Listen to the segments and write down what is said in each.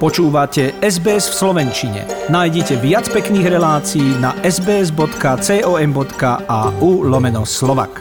Počúvate SBS v Slovenčine. Nájdite viac pekných relácií na sbs.com.au lomeno slovak.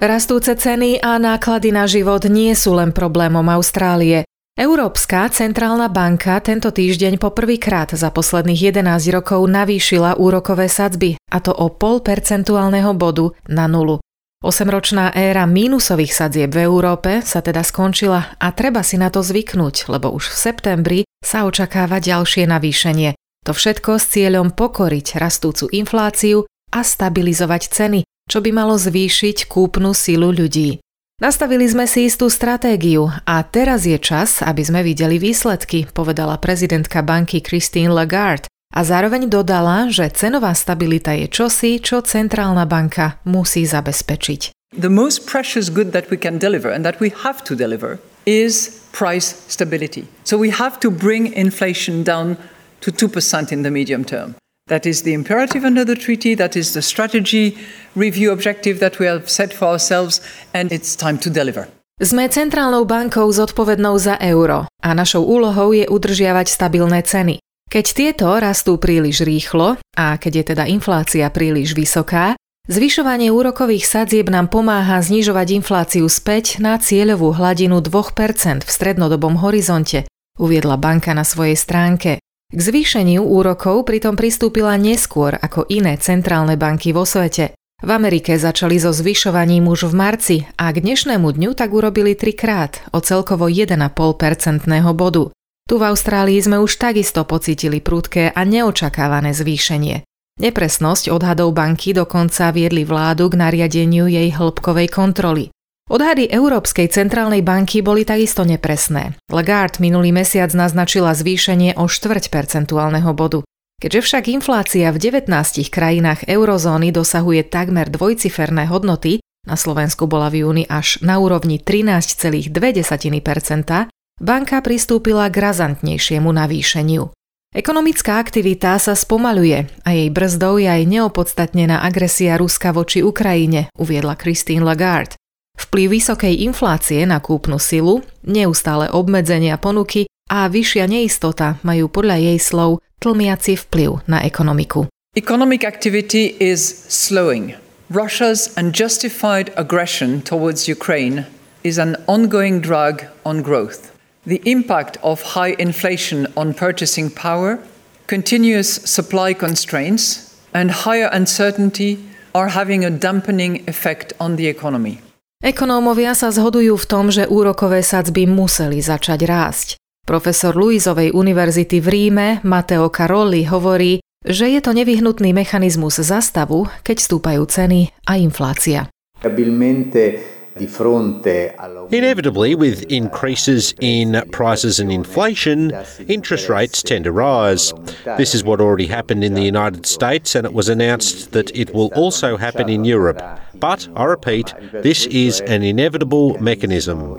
Rastúce ceny a náklady na život nie sú len problémom Austrálie. Európska centrálna banka tento týždeň poprvýkrát za posledných 11 rokov navýšila úrokové sadzby, a to o pol percentuálneho bodu na nulu. Osemročná éra mínusových sadzieb v Európe sa teda skončila a treba si na to zvyknúť, lebo už v septembri sa očakáva ďalšie navýšenie. To všetko s cieľom pokoriť rastúcu infláciu a stabilizovať ceny, čo by malo zvýšiť kúpnu silu ľudí. Nastavili sme si istú stratégiu a teraz je čas, aby sme videli výsledky, povedala prezidentka banky Christine Lagarde a zároveň dodala, že cenová stabilita je čosi, čo centrálna banka musí zabezpečiť. The most precious good that we can deliver and that we have to deliver is price stability. So we have to bring inflation down to 2% in the medium term. That is the imperative under the treaty, that is the strategy review objective that we have set for ourselves, and it's time to deliver. Sme centrálnou bankou zodpovednou za euro a našou úlohou je udržiavať stabilné ceny. Keď tieto rastú príliš rýchlo a keď je teda inflácia príliš vysoká, zvyšovanie úrokových sadzieb nám pomáha znižovať infláciu späť na cieľovú hladinu 2% v strednodobom horizonte, uviedla banka na svojej stránke. K zvýšeniu úrokov pritom pristúpila neskôr ako iné centrálne banky vo svete. V Amerike začali so zvyšovaním už v marci a k dnešnému dňu tak urobili trikrát o celkovo 1,5 percentného bodu. Tu v Austrálii sme už takisto pocítili prudké a neočakávané zvýšenie. Nepresnosť odhadov banky dokonca viedli vládu k nariadeniu jej hĺbkovej kontroly. Odhady Európskej centrálnej banky boli takisto nepresné. Lagarde minulý mesiac naznačila zvýšenie o štvrť percentuálneho bodu. Keďže však inflácia v 19 krajinách eurozóny dosahuje takmer dvojciferné hodnoty, na Slovensku bola v júni až na úrovni 13,2%, banka pristúpila k razantnejšiemu navýšeniu. Ekonomická aktivita sa spomaluje a jej brzdou je aj neopodstatnená agresia Ruska voči Ukrajine, uviedla Christine Lagarde. Vplyv vysokej inflácie na kúpnu silu, neustále obmedzenia ponuky a vyššia neistota majú podľa jej slov tlmiaci vplyv na ekonomiku. Economic activity is slowing. Russia's unjustified aggression towards Ukraine is an ongoing drag on growth. The impact of high inflation on purchasing power, continuous supply constraints, and higher uncertainty are having a dampening effect on the economy. Ekonómovia sa zhodujú v tom, že úrokové sadzby museli začať rásť. Profesor Luizovej univerzity v Ríme, Matteo Carolli, hovorí, že je to nevyhnutný mechanizmus zastavu, keď stúpajú ceny a inflácia. Inevitably, with increases in prices and inflation, interest rates tend to rise. This is what already happened in the United States, and it was announced that it will also happen in Europe. But, I repeat, this is an inevitable mechanism.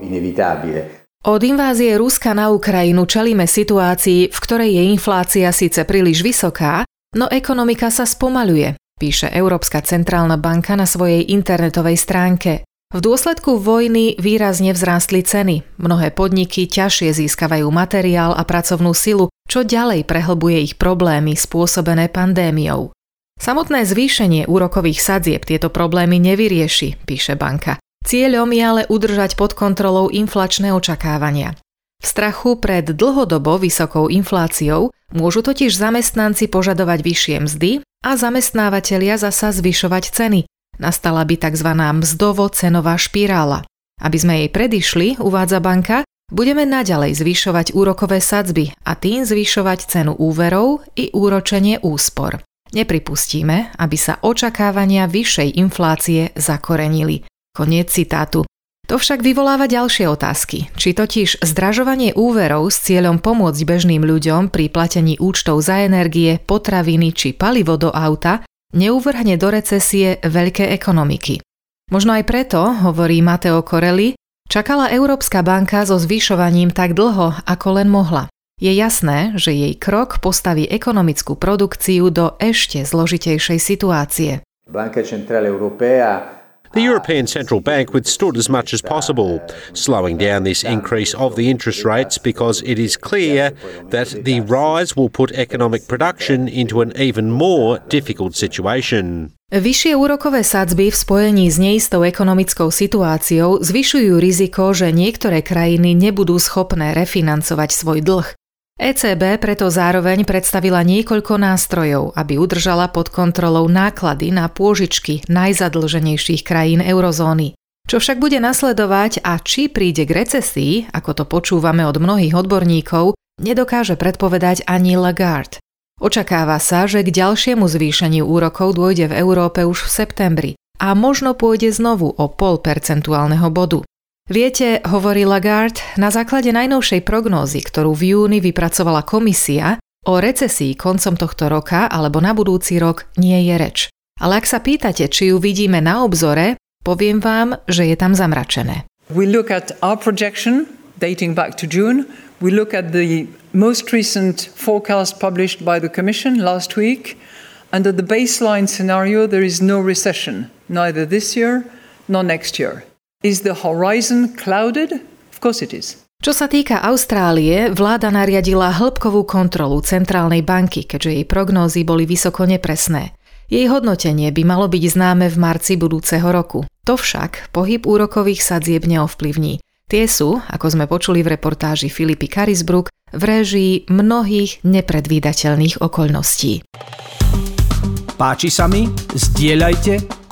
Od invázie Ruska na Ukrajinu čelíme situácii, v ktorej je inflácia síce príliš vysoká, no ekonomika sa spomaluje, píše Európska centrálna banka na svojej internetovej stránke. V dôsledku vojny výrazne vzrástli ceny. Mnohé podniky ťažšie získavajú materiál a pracovnú silu, čo ďalej prehlbuje ich problémy spôsobené pandémiou. Samotné zvýšenie úrokových sadzieb tieto problémy nevyrieši, píše banka. Cieľom je ale udržať pod kontrolou inflačné očakávania. V strachu pred dlhodobo vysokou infláciou môžu totiž zamestnanci požadovať vyššie mzdy a zamestnávateľia zasa zvyšovať ceny, Nastala by tzv. mzdovo-cenová špirála. Aby sme jej predišli, uvádza banka, budeme naďalej zvyšovať úrokové sadzby a tým zvyšovať cenu úverov i úročenie úspor. Nepripustíme, aby sa očakávania vyššej inflácie zakorenili. Koniec citátu. To však vyvoláva ďalšie otázky. Či totiž zdražovanie úverov s cieľom pomôcť bežným ľuďom pri platení účtov za energie, potraviny či palivo do auta neuvrhne do recesie veľké ekonomiky. Možno aj preto, hovorí Mateo Corelli, čakala Európska banka so zvyšovaním tak dlho, ako len mohla. Je jasné, že jej krok postaví ekonomickú produkciu do ešte zložitejšej situácie. Banka Centrale Europea The European Central Bank withstood as much as possible, slowing down this increase of the interest rates because it is clear that the rise will put economic production into an even more difficult situation. Vyššie úrokové sadzby v spojení s neistou ekonomickou situáciou zvyšujú riziko, že niektoré krajiny nebudú schopné refinancovať svoj dlh. ECB preto zároveň predstavila niekoľko nástrojov, aby udržala pod kontrolou náklady na pôžičky najzadlženejších krajín eurozóny. Čo však bude nasledovať a či príde k recesii, ako to počúvame od mnohých odborníkov, nedokáže predpovedať ani Lagarde. Očakáva sa, že k ďalšiemu zvýšeniu úrokov dôjde v Európe už v septembri a možno pôjde znovu o pol percentuálneho bodu. Viete, hovorí Lagarde, na základe najnovšej prognózy, ktorú v júni vypracovala komisia, o recesii koncom tohto roka alebo na budúci rok nie je reč. Ale ak sa pýtate, či ju vidíme na obzore, poviem vám, že je tam zamračené. We look at our projection dating back to June. We look at the most recent forecast published by the Commission last week. Under the baseline scenario, there is no recession, neither this year nor next year. Is the horizon clouded? Of course it is. Čo sa týka Austrálie, vláda nariadila hĺbkovú kontrolu centrálnej banky, keďže jej prognózy boli vysoko nepresné. Jej hodnotenie by malo byť známe v marci budúceho roku. To však pohyb úrokových sadzieb neovplyvní. Tie sú, ako sme počuli v reportáži Filipy Carisbrook, v réžii mnohých nepredvídateľných okolností. Páči sa mi? Zdieľajte,